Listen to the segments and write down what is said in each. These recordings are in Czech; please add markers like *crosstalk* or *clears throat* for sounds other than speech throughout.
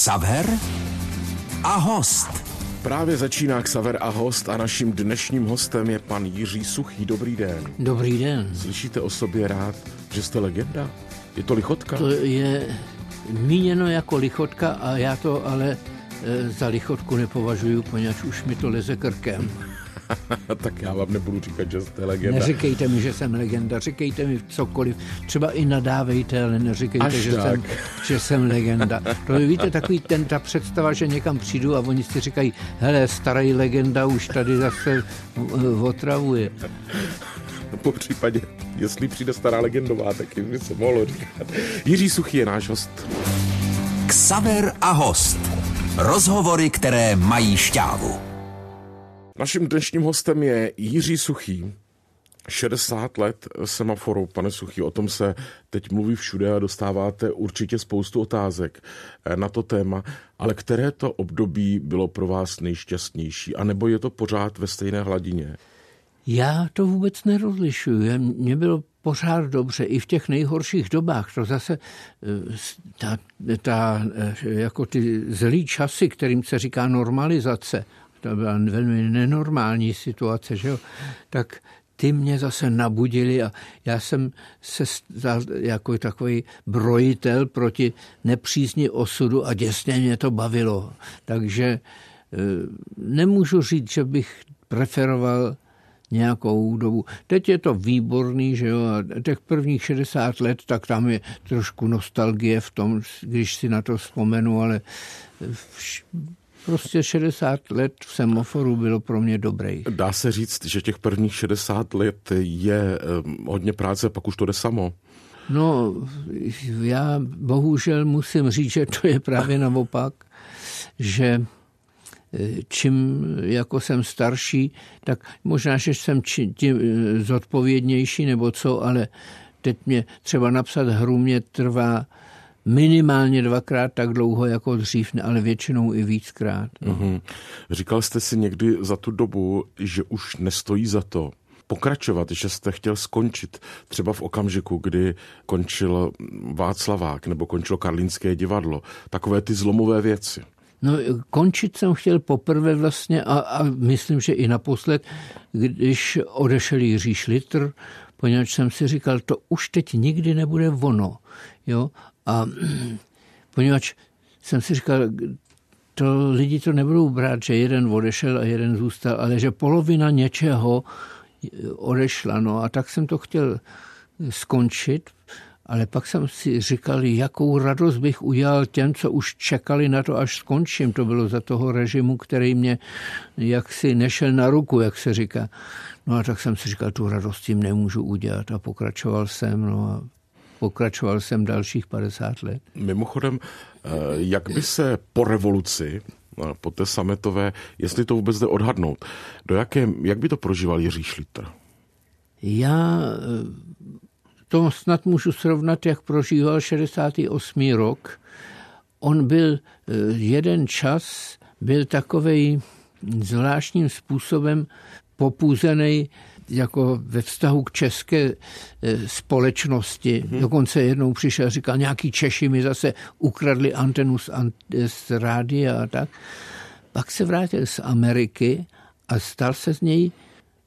Ksaver a host. Právě začíná Ksaver a host a naším dnešním hostem je pan Jiří Suchý. Dobrý den. Dobrý den. Slyšíte o sobě rád, že jste legenda? Je to lichotka? To je míněno jako lichotka a já to ale e, za lichotku nepovažuji, poněvadž už mi to leze krkem. *laughs* tak já vám nebudu říkat, že jste legenda. Neříkejte mi, že jsem legenda, říkejte mi cokoliv. Třeba i nadávejte, ale neříkejte, že jsem, *laughs* že jsem legenda. To víte, takový ten, ta představa, že někam přijdu a oni si říkají, hele, starý legenda už tady zase otravuje. No, *laughs* po případě, jestli přijde stará legendová, tak by se mohlo říkat. Jiří Suchý je náš host. Ksaver a host. Rozhovory, které mají šťávu. Naším dnešním hostem je Jiří Suchý. 60 let semaforu, pane Suchý, o tom se teď mluví všude a dostáváte určitě spoustu otázek na to téma, ale které to období bylo pro vás nejšťastnější, anebo je to pořád ve stejné hladině? Já to vůbec nerozlišuju. Mně bylo pořád dobře i v těch nejhorších dobách. To zase eh, ta, ta, eh, jako ty zlý časy, kterým se říká normalizace, to byla velmi nenormální situace, že jo? tak ty mě zase nabudili a já jsem se stal jako takový brojitel proti nepřízni osudu a děsně mě to bavilo. Takže eh, nemůžu říct, že bych preferoval nějakou dobu. Teď je to výborný, že jo, a těch prvních 60 let, tak tam je trošku nostalgie v tom, když si na to vzpomenu, ale prostě 60 let v semaforu bylo pro mě dobrý. Dá se říct, že těch prvních 60 let je hodně práce, pak už to jde samo. No, já bohužel musím říct, že to je právě naopak, že čím jako jsem starší, tak možná, že jsem tím zodpovědnější nebo co, ale teď mě třeba napsat hru mě trvá minimálně dvakrát tak dlouho jako dřív, ale většinou i víckrát. Mm-hmm. Říkal jste si někdy za tu dobu, že už nestojí za to pokračovat, že jste chtěl skončit třeba v okamžiku, kdy končil Václavák nebo končilo Karlínské divadlo. Takové ty zlomové věci. No, končit jsem chtěl poprvé vlastně a, a myslím, že i naposled, když odešel Jiří Šlitr, poněvadž jsem si říkal, to už teď nikdy nebude ono. Jo? A *clears throat* poněvadž jsem si říkal, to lidi to nebudou brát, že jeden odešel a jeden zůstal, ale že polovina něčeho odešla. No a tak jsem to chtěl skončit, ale pak jsem si říkal, jakou radost bych udělal těm, co už čekali na to, až skončím. To bylo za toho režimu, který mě jaksi nešel na ruku, jak se říká. No a tak jsem si říkal, tu radost tím nemůžu udělat a pokračoval jsem. No a pokračoval jsem dalších 50 let. Mimochodem, eh, jak by se po revoluci, eh, po té sametové, jestli to vůbec jde odhadnout, do jaké, jak by to prožíval Jiří Šlitr? Já eh, to snad můžu srovnat, jak prožíval 68. rok. On byl jeden čas, byl takový zvláštním způsobem popůzený jako ve vztahu k české e, společnosti. Hmm. Dokonce jednou přišel a říkal, nějaký Češi mi zase ukradli antenu z, z rádia a tak. Pak se vrátil z Ameriky a stal se z něj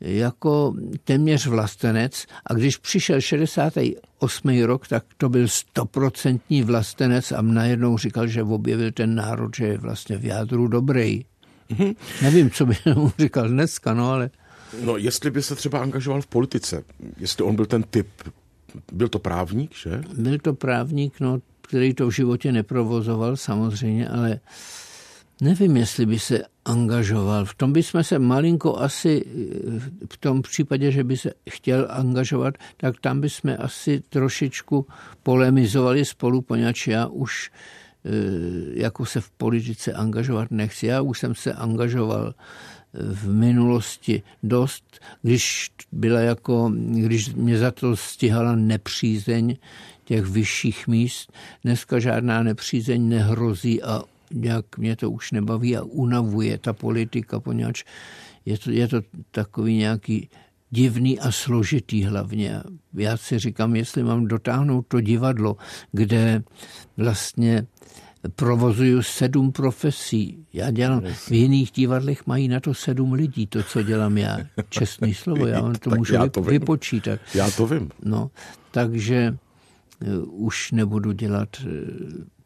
jako téměř vlastenec a když přišel 68. rok, tak to byl stoprocentní vlastenec a najednou říkal, že objevil ten národ, že je vlastně v jádru dobrý. Mm-hmm. Nevím, co by mu říkal dneska, no ale... No, jestli by se třeba angažoval v politice, jestli on byl ten typ, byl to právník, že? Byl to právník, no, který to v životě neprovozoval samozřejmě, ale nevím, jestli by se angažoval. V tom bychom se malinko asi, v tom případě, že by se chtěl angažovat, tak tam bychom asi trošičku polemizovali spolu, poněvadž já už eh, jako se v politice angažovat nechci. Já už jsem se angažoval v minulosti dost, když byla jako, když mě za to stihala nepřízeň těch vyšších míst. Dneska žádná nepřízeň nehrozí a jak mě to už nebaví a unavuje ta politika, poněvadž je to, je to takový nějaký divný a složitý hlavně. Já si říkám, jestli mám dotáhnout to divadlo, kde vlastně provozuju sedm profesí. Já dělám, v jiných divadlech mají na to sedm lidí, to, co dělám já. Čestný slovo, já *laughs* vám to Tak můžu já to vím. vypočítat. Já to vím. No, takže uh, už nebudu dělat uh,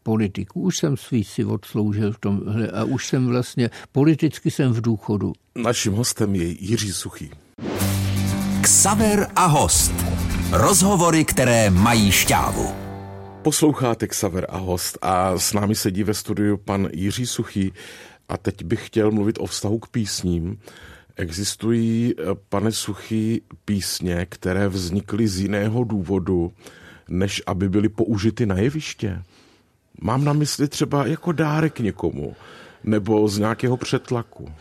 politiku. Už jsem svý si odsloužil v tomhle a už jsem vlastně, politicky jsem v důchodu. Naším hostem je Jiří Suchý. Ksaver a host. Rozhovory, které mají šťávu. Posloucháte Xaver a host a s námi sedí ve studiu pan Jiří Suchý a teď bych chtěl mluvit o vztahu k písním. Existují, eh, pane Suchý, písně, které vznikly z jiného důvodu, než aby byly použity na jeviště. Mám na mysli třeba jako dárek někomu, nebo z nějakého přetlaku.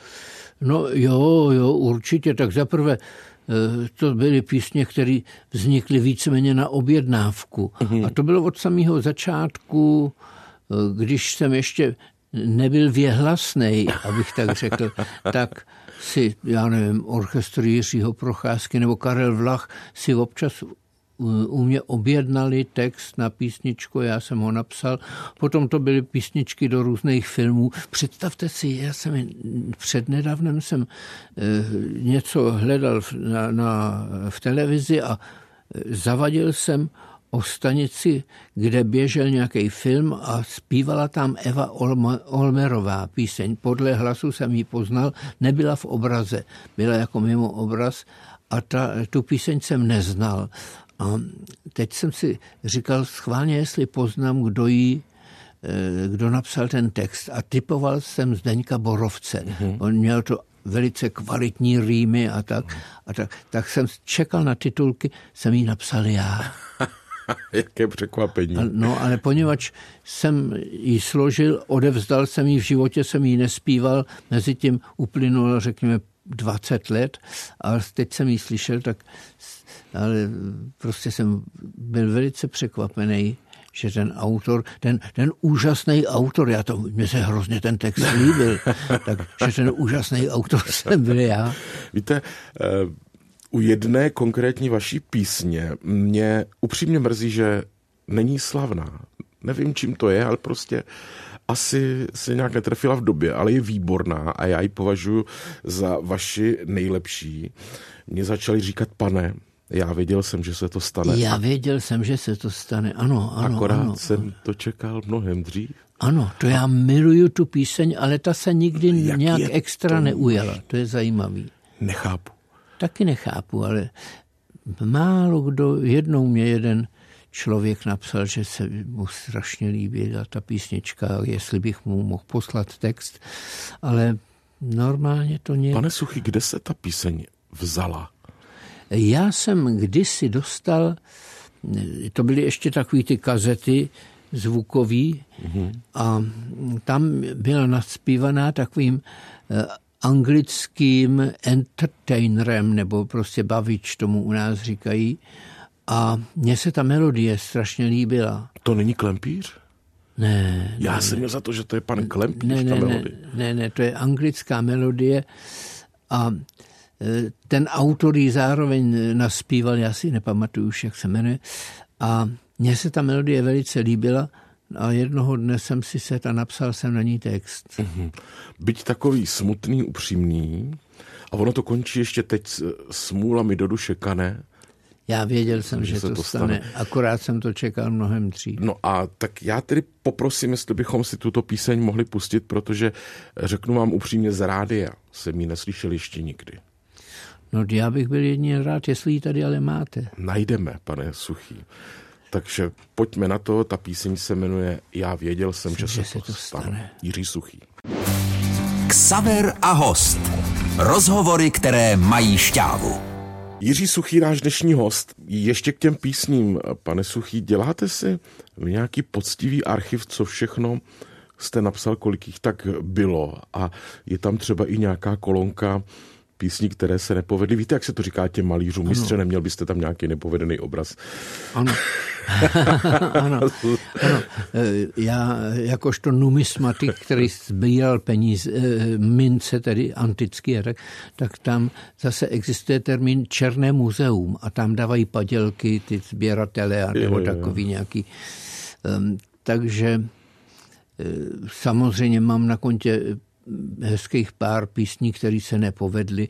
No jo, jo, určitě. Tak zaprvé to byly písně, které vznikly víceméně na objednávku. A to bylo od samého začátku, eh, když jsem ještě nebyl věhlasný, abych tak řekl, *laughs* tak si, já nevím, orchestr Jiřího Procházky nebo Karel Vlach si občas u mě objednali text na písničku, já jsem ho napsal, potom to byly písničky do různých filmů. Představte si, já jsem přednedávnem jsem eh, něco hledal na, na, v televizi a eh, zavadil jsem o stanici, kde běžel nějaký film a zpívala tam Eva Olmerová píseň. Podle hlasu jsem ji poznal, nebyla v obraze, byla jako mimo obraz a ta, tu píseň jsem neznal. A teď jsem si říkal schválně, jestli poznám, kdo jí kdo napsal ten text a typoval jsem Zdeňka Borovce. Mm-hmm. On měl to velice kvalitní rýmy a tak. A tak, tak jsem čekal na titulky, jsem ji napsal já. *laughs* Jaké překvapení. A, no, ale poněvadž jsem ji složil, odevzdal jsem ji, v životě jsem ji nespíval, mezi tím uplynulo, řekněme, 20 let, a teď jsem ji slyšel, tak ale prostě jsem byl velice překvapený, že ten autor, ten, ten úžasný autor, já to, mně se hrozně ten text *laughs* líbil, takže ten úžasný autor jsem byl já. Víte, u jedné konkrétní vaší písně mě upřímně mrzí, že není slavná. Nevím, čím to je, ale prostě asi se nějak netrefila v době, ale je výborná a já ji považuji za vaši nejlepší. Mě začali říkat pane, já věděl jsem, že se to stane. Já věděl jsem, že se to stane, ano, ano. Akorát ano, jsem ano. to čekal mnohem dřív. Ano, to já miluju tu píseň, ale ta se nikdy Jak nějak extra to neujala. To je zajímavý. Nechápu. Taky nechápu, ale málo kdo, jednou mě jeden člověk napsal, že se mu strašně líbila ta písnička, jestli bych mu mohl poslat text, ale normálně to nějak... Pane Suchy, kde se ta píseň vzala? Já jsem kdysi dostal, to byly ještě takové ty kazety zvukový mm-hmm. a tam byla naspívaná takovým anglickým entertainerem, nebo prostě bavič tomu u nás říkají. A mně se ta melodie strašně líbila. To není Klempíř? Ne. Já ne, jsem měl za to, že to je pan Klempíř, ne, ta ne, melodie. Ne, ne, ne, to je anglická melodie a ten autor ji zároveň naspíval, já si nepamatuju už, jak se jmenuje. A mně se ta melodie velice líbila a jednoho dne jsem si set a napsal jsem na ní text. Mm-hmm. Byť takový smutný, upřímný, a ono to končí ještě teď smůla mi do duše kane. Já věděl jsem, že, že se to stane. stane. Akorát jsem to čekal mnohem dřív. No a tak já tedy poprosím, jestli bychom si tuto píseň mohli pustit, protože řeknu vám upřímně z rádia, jsem ji neslyšel ještě nikdy. No já bych byl jedině rád, jestli ji tady ale máte. Najdeme, pane Suchý. Takže pojďme na to, ta píseň se jmenuje Já věděl jsem, jsem že, že se to stane. stane. Jiří Suchý. Ksaver a host. Rozhovory, které mají šťávu. Jiří Suchý, náš dnešní host. Ještě k těm písním, pane Suchý, děláte si nějaký poctivý archiv, co všechno jste napsal, kolik jich tak bylo a je tam třeba i nějaká kolonka písní, které se nepovedly. Víte, jak se to říká těm malířům? Mistře, neměl byste tam nějaký nepovedený obraz? Ano. *laughs* ano. ano. Já jakožto numismatik, který sbíral peníze, mince, tedy antický, tak, tak tam zase existuje termín Černé muzeum a tam dávají padělky ty sběratele a nebo takový nějaký. Um, takže samozřejmě mám na kontě hezkých pár písní, které se nepovedly.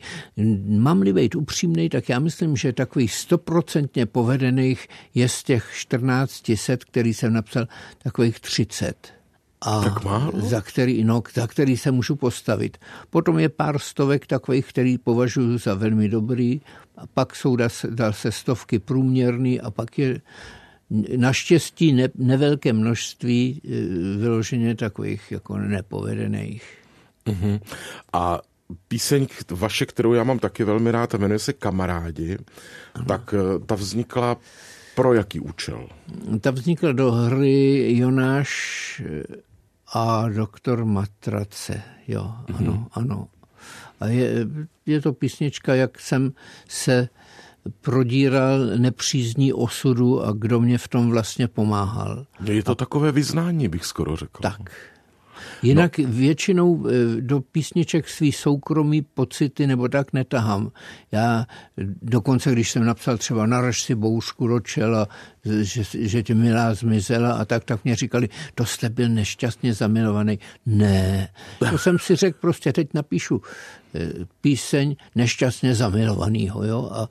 Mám-li být upřímný, tak já myslím, že takových stoprocentně povedených je z těch 14 set, který jsem napsal, takových 30 a tak málo? Za, který, no, za který se můžu postavit. Potom je pár stovek takových, který považuji za velmi dobrý, a pak jsou zase stovky průměrný a pak je naštěstí ne, nevelké množství e, vyloženě takových jako nepovedených. Uh-huh. A píseň vaše, kterou já mám taky velmi rád, a jmenuje se Kamarádi, ano. tak e, ta vznikla pro jaký účel? Ta vznikla do hry Jonáš a doktor Matrace, jo, mm-hmm. ano, ano. A je, je to písnička, jak jsem se prodíral nepřízní osudu a kdo mě v tom vlastně pomáhal. Je to a... takové vyznání, bych skoro řekl. Tak, Jinak no. většinou eh, do písniček svý soukromý pocity nebo tak netahám. Já dokonce, když jsem napsal třeba naraž si boušku do čela, že, že tě milá zmizela a tak, tak mě říkali, to jste byl nešťastně zamilovaný. Ne, to jsem si řekl, prostě teď napíšu eh, píseň nešťastně zamilovanýho, jo, a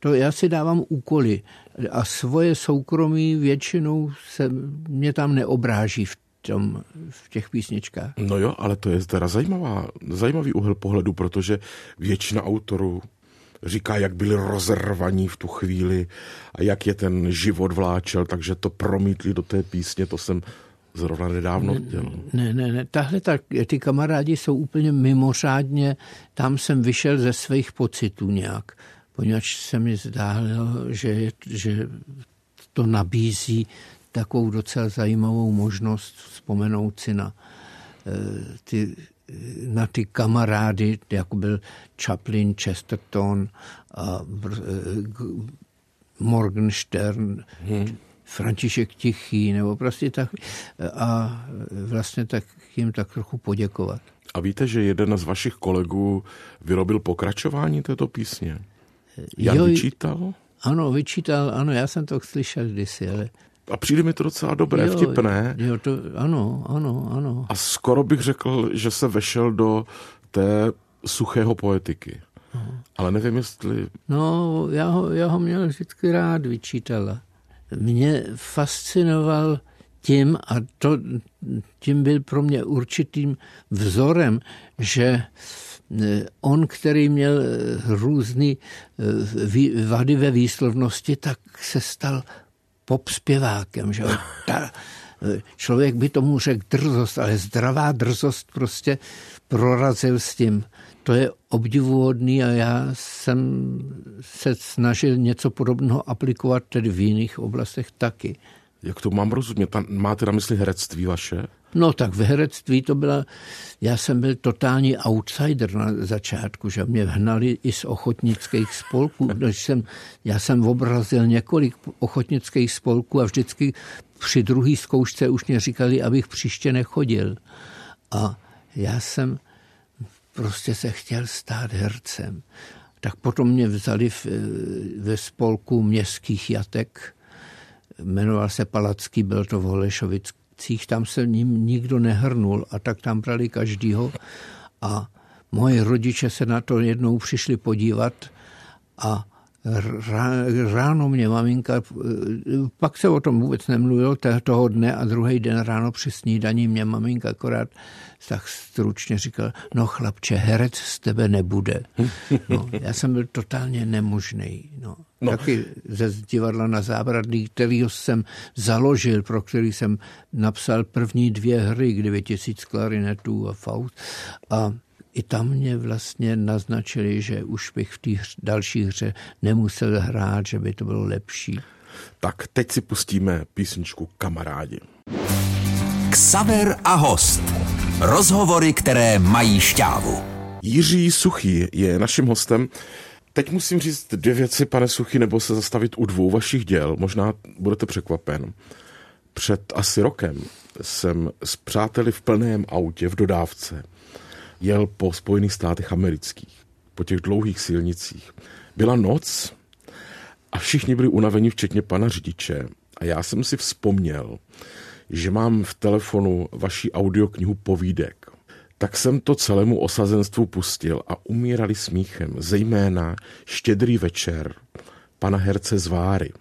to já si dávám úkoly a svoje soukromí většinou se mě tam neobráží v tom, v těch písničkách. No jo, ale to je teda zajímavá, zajímavý úhel pohledu, protože většina autorů říká, jak byli rozrvaní v tu chvíli a jak je ten život vláčel, takže to promítli do té písně, to jsem zrovna nedávno dělal. Ne, ne, ne, tahle tak, ty kamarádi jsou úplně mimořádně, tam jsem vyšel ze svých pocitů nějak, poněvadž se mi zdálo, že, že to nabízí takovou docela zajímavou možnost vzpomenout si na eh, ty, na ty kamarády, jako byl Chaplin, Chesterton, a eh, Morgenstern, hmm. František Tichý, nebo prostě tak. A vlastně tak jim tak trochu poděkovat. A víte, že jeden z vašich kolegů vyrobil pokračování této písně? Jan jo, vyčítal? Ano, vyčítal, ano, já jsem to slyšel kdysi, ale a přijde mi to docela dobré, jo, vtipné. Jo, to, ano, ano, ano. A skoro bych řekl, že se vešel do té suchého poetiky. No. Ale nevím, jestli... No, já ho, já ho měl vždycky rád, vyčítala. Mě fascinoval tím, a to, tím byl pro mě určitým vzorem, že eh, on, který měl různé eh, vady ve výslovnosti, tak se stal pop zpěvákem. Že? Ta, člověk by tomu řekl drzost, ale zdravá drzost prostě prorazil s tím. To je obdivuhodný a já jsem se snažil něco podobného aplikovat tedy v jiných oblastech taky. Jak to mám rozumět? Máte na mysli herectví vaše? No tak v herectví to byla, já jsem byl totální outsider na začátku, že mě hnali i z ochotnických spolků. *laughs* Když jsem, já jsem obrazil několik ochotnických spolků a vždycky při druhé zkoušce už mě říkali, abych příště nechodil. A já jsem prostě se chtěl stát hercem. Tak potom mě vzali v, ve spolku městských jatek, jmenoval se Palacký, byl to v Holešovicku akcích, tam se ním nikdo nehrnul a tak tam brali každýho. A moje rodiče se na to jednou přišli podívat a ráno mě maminka, pak se o tom vůbec nemluvilo toho dne a druhý den ráno při snídaní mě maminka akorát tak stručně říkal, no chlapče, herec z tebe nebude. *laughs* No, já jsem byl totálně nemožný. No. No. Taky ze divadla na zábradlí, který jsem založil, pro který jsem napsal první dvě hry, kde tisíc klarinetů a faust. A i tam mě vlastně naznačili, že už bych v té další hře nemusel hrát, že by to bylo lepší. Tak teď si pustíme písničku Kamarádi. Ksaver a host. Rozhovory, které mají šťávu. Jiří Suchý je naším hostem. Teď musím říct dvě věci, pane Suchy, nebo se zastavit u dvou vašich děl. Možná budete překvapen. Před asi rokem jsem s přáteli v plném autě v dodávce jel po Spojených státech amerických, po těch dlouhých silnicích. Byla noc a všichni byli unaveni, včetně pana řidiče. A já jsem si vzpomněl, že mám v telefonu vaši audioknihu povídek. Tak jsem to celému osazenstvu pustil a umírali smíchem, zejména Štědrý večer pana herce Zváry.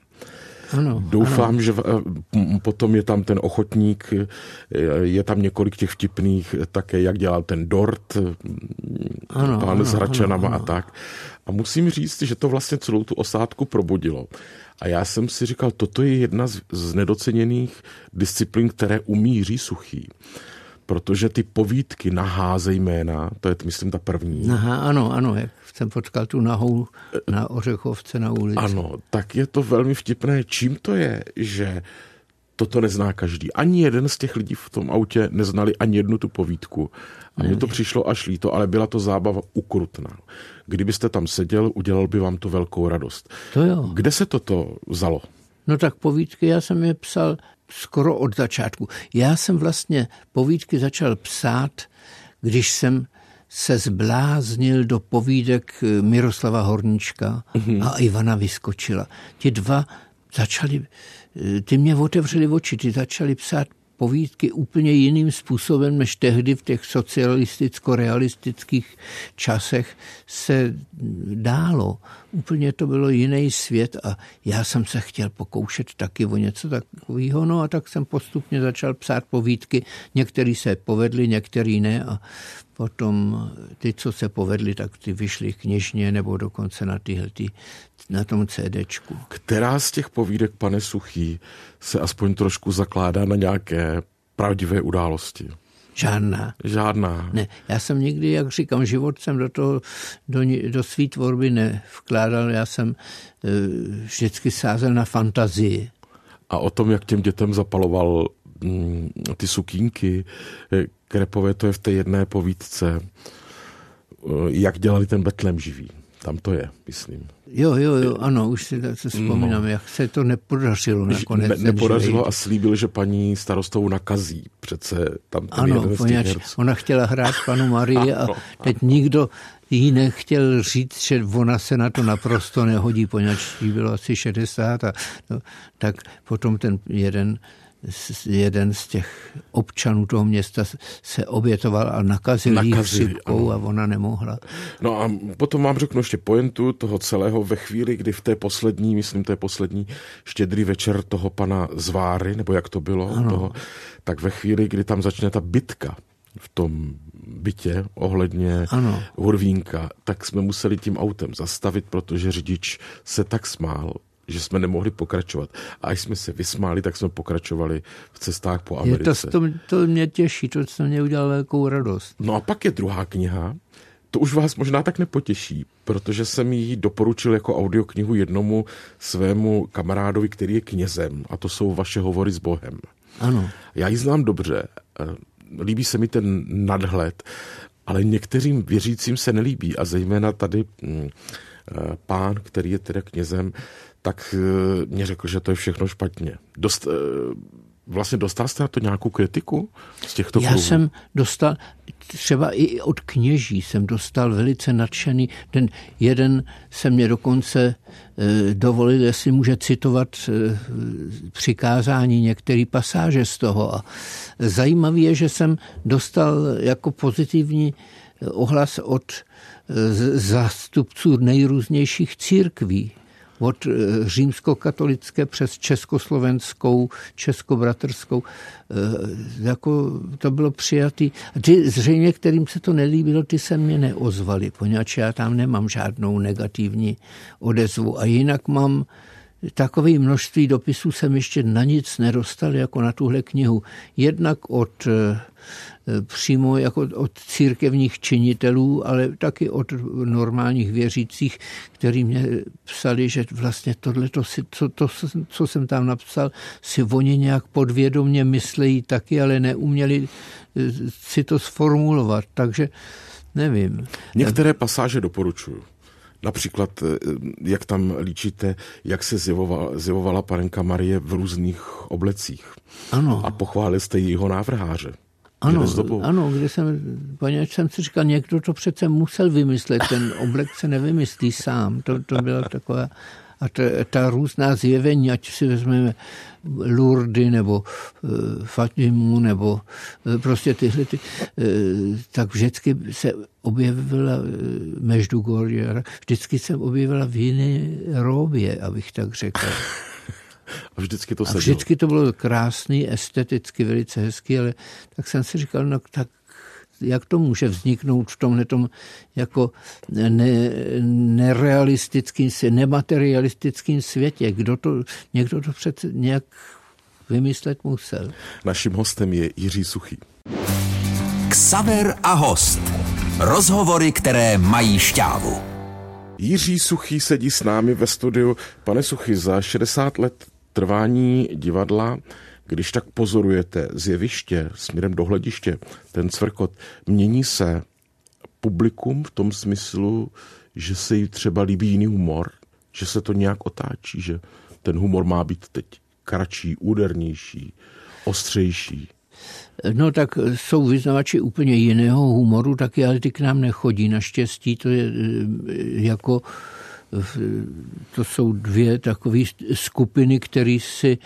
Ano, Doufám, ano. že eh, potom je tam ten ochotník, eh, je tam několik těch vtipných také, jak dělal ten dort, ano, pán ano, s hračanama ano, a ano. tak. A musím říct, že to vlastně celou tu osádku probudilo. A já jsem si říkal, toto je jedna z, nedoceněných disciplín, které umí Jiří Suchý. Protože ty povídky nahá zejména, to je, myslím, ta první. Aha, ano, ano, jak jsem potkal tu nahou na Ořechovce na ulici. Ano, tak je to velmi vtipné. Čím to je, že toto nezná každý. Ani jeden z těch lidí v tom autě neznali ani jednu tu povídku. A mně to přišlo až líto, ale byla to zábava ukrutná. Kdybyste tam seděl, udělal by vám to velkou radost. To jo. Kde se toto vzalo? No tak povídky, já jsem je psal skoro od začátku. Já jsem vlastně povídky začal psát, když jsem se zbláznil do povídek Miroslava Horníčka mm-hmm. a Ivana Vyskočila. Ti dva začali, ty mě otevřeli oči, ty začali psát povídky úplně jiným způsobem, než tehdy v těch socialisticko-realistických časech se dálo. Úplně to bylo jiný svět a já jsem se chtěl pokoušet taky o něco takového, no a tak jsem postupně začal psát povídky. Některý se povedly, některý ne a potom ty, co se povedly, tak ty vyšly knižně nebo dokonce na tyhle ty, na tom CDčku. Která z těch povídek, pane Suchý, se aspoň trošku zakládá na nějaké pravdivé události? Žádná. Žádná. Ne, já jsem nikdy, jak říkám, život jsem do, toho, do, do své tvorby nevkládal, já jsem e, vždycky sázel na fantazii. A o tom, jak těm dětem zapaloval mm, ty sukínky, krepové, to je v té jedné povídce, jak dělali ten betlem živý. Tam to je, myslím. Jo, jo, jo, ano, už si to vzpomínám, no. jak se to nepodařilo nakonec. Ne, nepodařilo a slíbil, že paní starostovou nakazí. Přece tam ten ano, poněč ona chtěla hrát panu Marii a teď nikdo jí nechtěl říct, že ona se na to naprosto nehodí, poněč jí bylo asi 60 a no, tak potom ten jeden jeden z těch občanů toho města se obětoval a nakazil, jí chřipkou a ona nemohla. No a potom vám řeknu ještě pointu toho celého ve chvíli, kdy v té poslední, myslím, té poslední štědrý večer toho pana Zváry, nebo jak to bylo, toho, tak ve chvíli, kdy tam začne ta bitka v tom bytě ohledně ano. Hurvínka, tak jsme museli tím autem zastavit, protože řidič se tak smál, že jsme nemohli pokračovat. A až jsme se vysmáli, tak jsme pokračovali v cestách po Americe. Je to, to, to mě těší, to jsem mě udělal velkou radost. No a pak je druhá kniha, to už vás možná tak nepotěší, protože jsem ji doporučil jako audioknihu jednomu svému kamarádovi, který je knězem, a to jsou vaše hovory s Bohem. Ano. Já ji znám dobře, líbí se mi ten nadhled, ale některým věřícím se nelíbí a zejména tady hm, pán, který je teda knězem, tak mě řekl, že to je všechno špatně. Dost, vlastně dostal jste na to nějakou kritiku z těchto Já jsem dostal, třeba i od kněží jsem dostal velice nadšený. Ten jeden se mě dokonce e, dovolil, jestli může citovat přikázání některé pasáže z toho. A zajímavé je, že jsem dostal jako pozitivní ohlas od zástupců nejrůznějších církví od římskokatolické přes československou, českobratrskou, jako to bylo přijatý. Ty zřejmě, kterým se to nelíbilo, ty se mě neozvali, poněvadž já tam nemám žádnou negativní odezvu. A jinak mám takové množství dopisů jsem ještě na nic nedostal, jako na tuhle knihu. Jednak od přímo jako od církevních činitelů, ale taky od normálních věřících, kteří mě psali, že vlastně tohle, to, co, to, co jsem tam napsal, si oni nějak podvědomně myslejí taky, ale neuměli si to sformulovat. Takže nevím. Některé pasáže doporučuju. Například, jak tam líčíte, jak se zjevovala, zjevovala panenka Marie v různých oblecích. Ano. A pochválil jste jeho návrháře. Ano, ano, kde jsem, poněvadž jsem si říkal, někdo to přece musel vymyslet, ten oblek se nevymyslí sám, to, to byla taková, A ta, ta různá zjevení, ať si vezmeme Lurdy nebo e, Fatimu nebo e, prostě tyhle, ty, e, tak vždycky se objevila e, Meždugorje, vždycky jsem objevila v jiné robě, abych tak řekl. A vždycky to A vždycky to bylo krásný, esteticky velice hezký, ale tak jsem si říkal, no tak jak to může vzniknout v tomhle jako ne, nerealistickým, nematerialistickým světě. Kdo to, někdo to přece nějak vymyslet musel. Naším hostem je Jiří Suchý. Ksaver a host. Rozhovory, které mají šťávu. Jiří Suchý sedí s námi ve studiu. Pane Suchy, za 60 let trvání divadla když tak pozorujete z jeviště směrem do hlediště, ten cvrkot, mění se publikum v tom smyslu, že se jí třeba líbí jiný humor, že se to nějak otáčí, že ten humor má být teď kratší, údernější, ostřejší. No tak jsou vyznavači úplně jiného humoru, taky ale ty k nám nechodí. Naštěstí to je eh, jako to jsou dvě takové skupiny, které si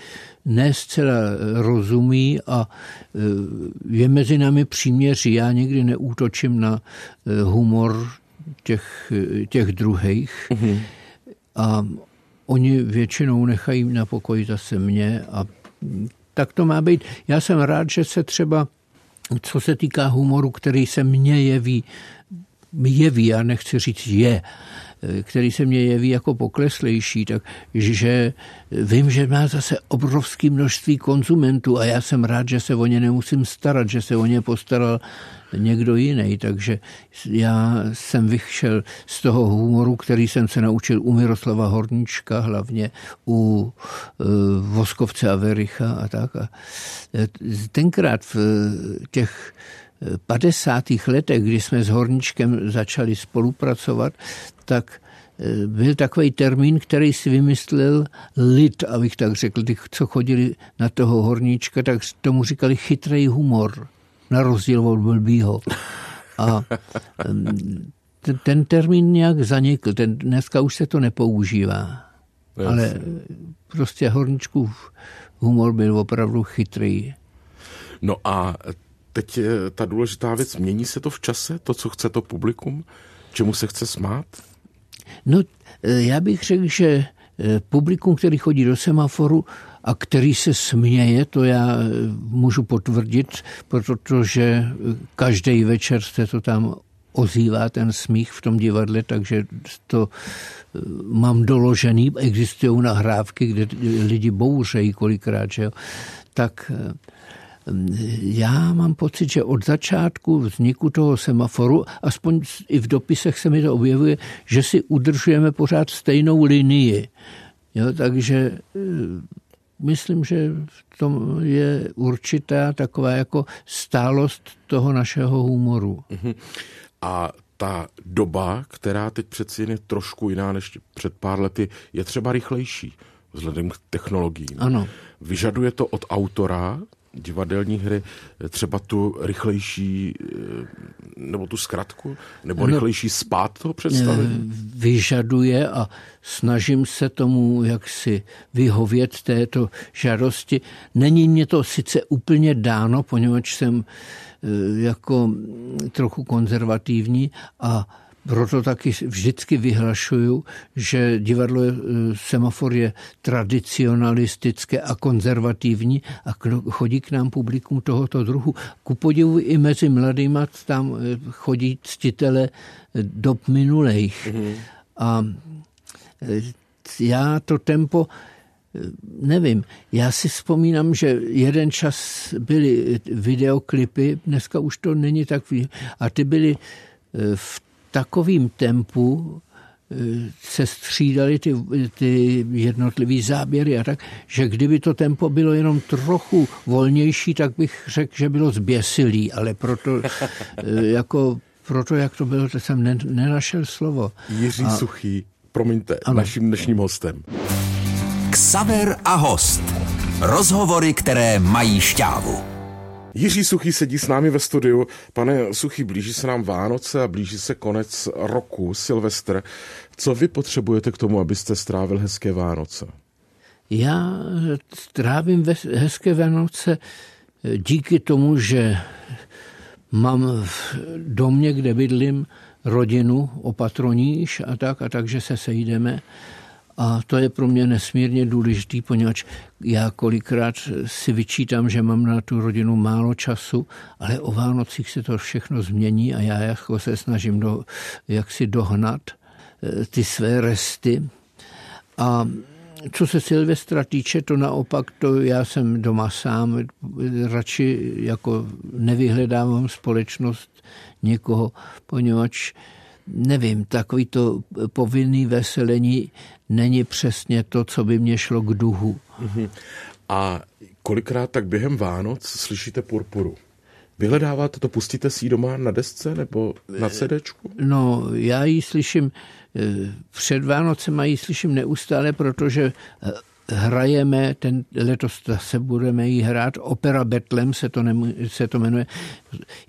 ne zcela rozumí a e, je mezi námi příměří. Já nikdy neútočím na e, humor těch, těch druhých. Mm-hmm. A oni většinou nechají na pokoji zase mě a tak to má být. Já jsem rád, že se třeba, co se týká humoru, který se mně jeví, jeví, já nechci říct je, který se mně jeví jako pokleslejší, tak že vím, že má zase obrovské množství konzumentů a já jsem rád, že se o ně nemusím starat, že se o ně postaral někdo jiný, takže já jsem vyšel z toho humoru, který jsem se naučil u Miroslava Horníčka, hlavně u uh, Voskovce a Vericha a tak. A e, tenkrát v těch 50. letech, kdy jsme s Horničkem začali spolupracovat, tak e, byl takový termín, který si vymyslel lid, abych tak řekl, ty, co chodili na toho horníčka, tak tomu říkali chytrý humor, na rozdíl od blbýho. A ten, termín nějak zanikl, ten, dneska už se to nepoužívá. Yes. Ale prostě horničkův humor byl opravdu chytrý. No a teď ta důležitá věc, mění se to v čase, to, co chce to publikum? Čemu se chce smát? No, e, já bych řekl, že e, publikum, který chodí do semaforu a který se směje, to já můžu potvrdit, protože každý večer se to tam ozývá ten smích v tom divadle, takže to mám doložený, existují nahrávky, kde lidi bouřejí kolikrát, že jo. tak já mám pocit, že od začátku vzniku toho semaforu, aspoň i v dopisech se mi to objevuje, že si udržujeme pořád stejnou linii. Jo, takže eh, myslím, že v tom je určitá taková jako stálost toho našeho humoru. Mhm. A ta doba, která teď přeci jen je trošku jiná než před pár lety, je třeba rychlejší vzhledem k technologiím. Ano. Vyžaduje to od autora divadelní hry třeba tu rychlejší, eh, nebo tu zkratku, nebo no, rychlejší spát toho představení? Eh, vyžaduje a snažím se tomu jaksi vyhovět této žádosti. Není mě to sice úplně dáno, poněvadž jsem eh, jako trochu konzervativní a proto taky vždycky vyhlašuju, že divadlo e, Semafor je tradicionalistické a konzervativní a chodí k nám publikum tohoto druhu. Ku podivu i mezi mladými tam e, chodí ctitele e, dob minulejch. Mm-hmm. A já to tempo nevím, já si vzpomínám, že jeden čas byly videoklipy, dneska už to není tak, a ty byly v takovým tempu eh, se střídaly ty, ty jednotlivé záběry a tak, že kdyby to tempo bylo jenom trochu volnější, tak bych řekl, že bylo zběsilý, ale proto eh, jako proto, jak to bylo, to jsem nenašel slovo. Jiří a... Suchý, promiňte, ano. naším dnešním hostem. Ksaver a host. Rozhovory, které mají šťávu. Jiří Suchý sedí s námi ve studiu. Pane Suchý, blíží se nám Vánoce a blíží se konec roku, Silvestr. Co vy potřebujete k tomu, abyste strávil hezké Vánoce? Já strávím hezké Vánoce díky tomu, že mám v domě, kde bydlím, rodinu, opatroníš a tak, a takže se sejdeme. A to je pro mě nesmírně důležitý, poněvadž já kolikrát si vyčítám, že mám na tu rodinu málo času, ale o Vánocích se to všechno změní a já jako se snažím do, jak si dohnat eh, ty své resty. A co se Silvestra týče, to naopak, to já jsem doma sám, radši jako nevyhledávám společnost někoho, poněvadž nevím, takový to povinný veselení není přesně to, co by mě šlo k duhu. Mhm. A kolikrát tak během Vánoc slyšíte purpuru? Vyhledáváte to, pustíte si ji doma na desce nebo na CDčku? No, já ji slyším, eh, před Vánocem ji slyším neustále, protože eh, hrajeme, ten, letos se budeme jí hrát, Opera Betlem se to, nemu, se to jmenuje.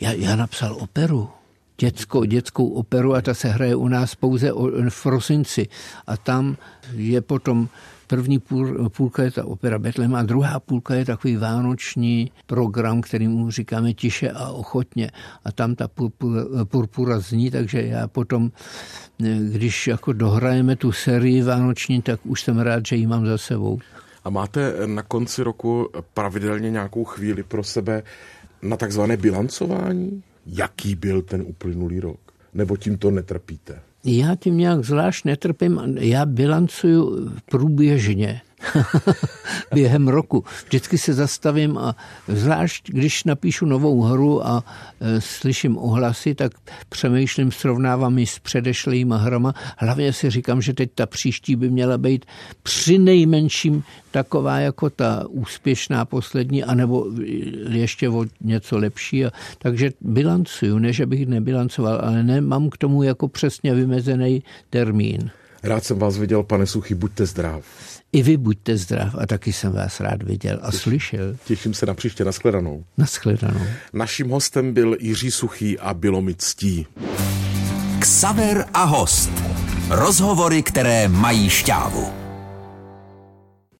Já, já napsal operu dětskou, dětskou operu a ta se hraje u nás pouze v prosinci. A tam je potom První půl, půlka je ta opera Betlem a druhá půlka je takový vánoční program, který mu říkáme tiše a ochotně. A tam ta purpura, purpura zní, takže já potom, když jako dohrajeme tu sérii vánoční, tak už jsem rád, že ji mám za sebou. A máte na konci roku pravidelně nějakou chvíli pro sebe na takzvané bilancování? Jaký byl ten uplynulý rok? Nebo tím to netrpíte? Já tím nějak zvlášť netrpím. Já bilancuju průběžně. *laughs* během roku. Vždycky se zastavím a zvlášť, když napíšu novou hru a e, slyším ohlasy, tak přemýšlím, srovnávám ji s předešlýma hrama. Hlavně si říkám, že teď ta příští by měla být při nejmenším taková jako ta úspěšná poslední, anebo ještě o něco lepší. A, takže bilancuju, ne, že bych nebilancoval, ale nemám k tomu jako přesně vymezený termín. Rád jsem vás viděl, pane Suchy, buďte zdrav. I vy buďte zdrav a taky jsem vás rád viděl a Těš, slyšel. Těším se na příště, nashledanou. Nashledanou. Naším hostem byl Jiří Suchý a bylo mi ctí. Ksaver a host. Rozhovory, které mají šťávu.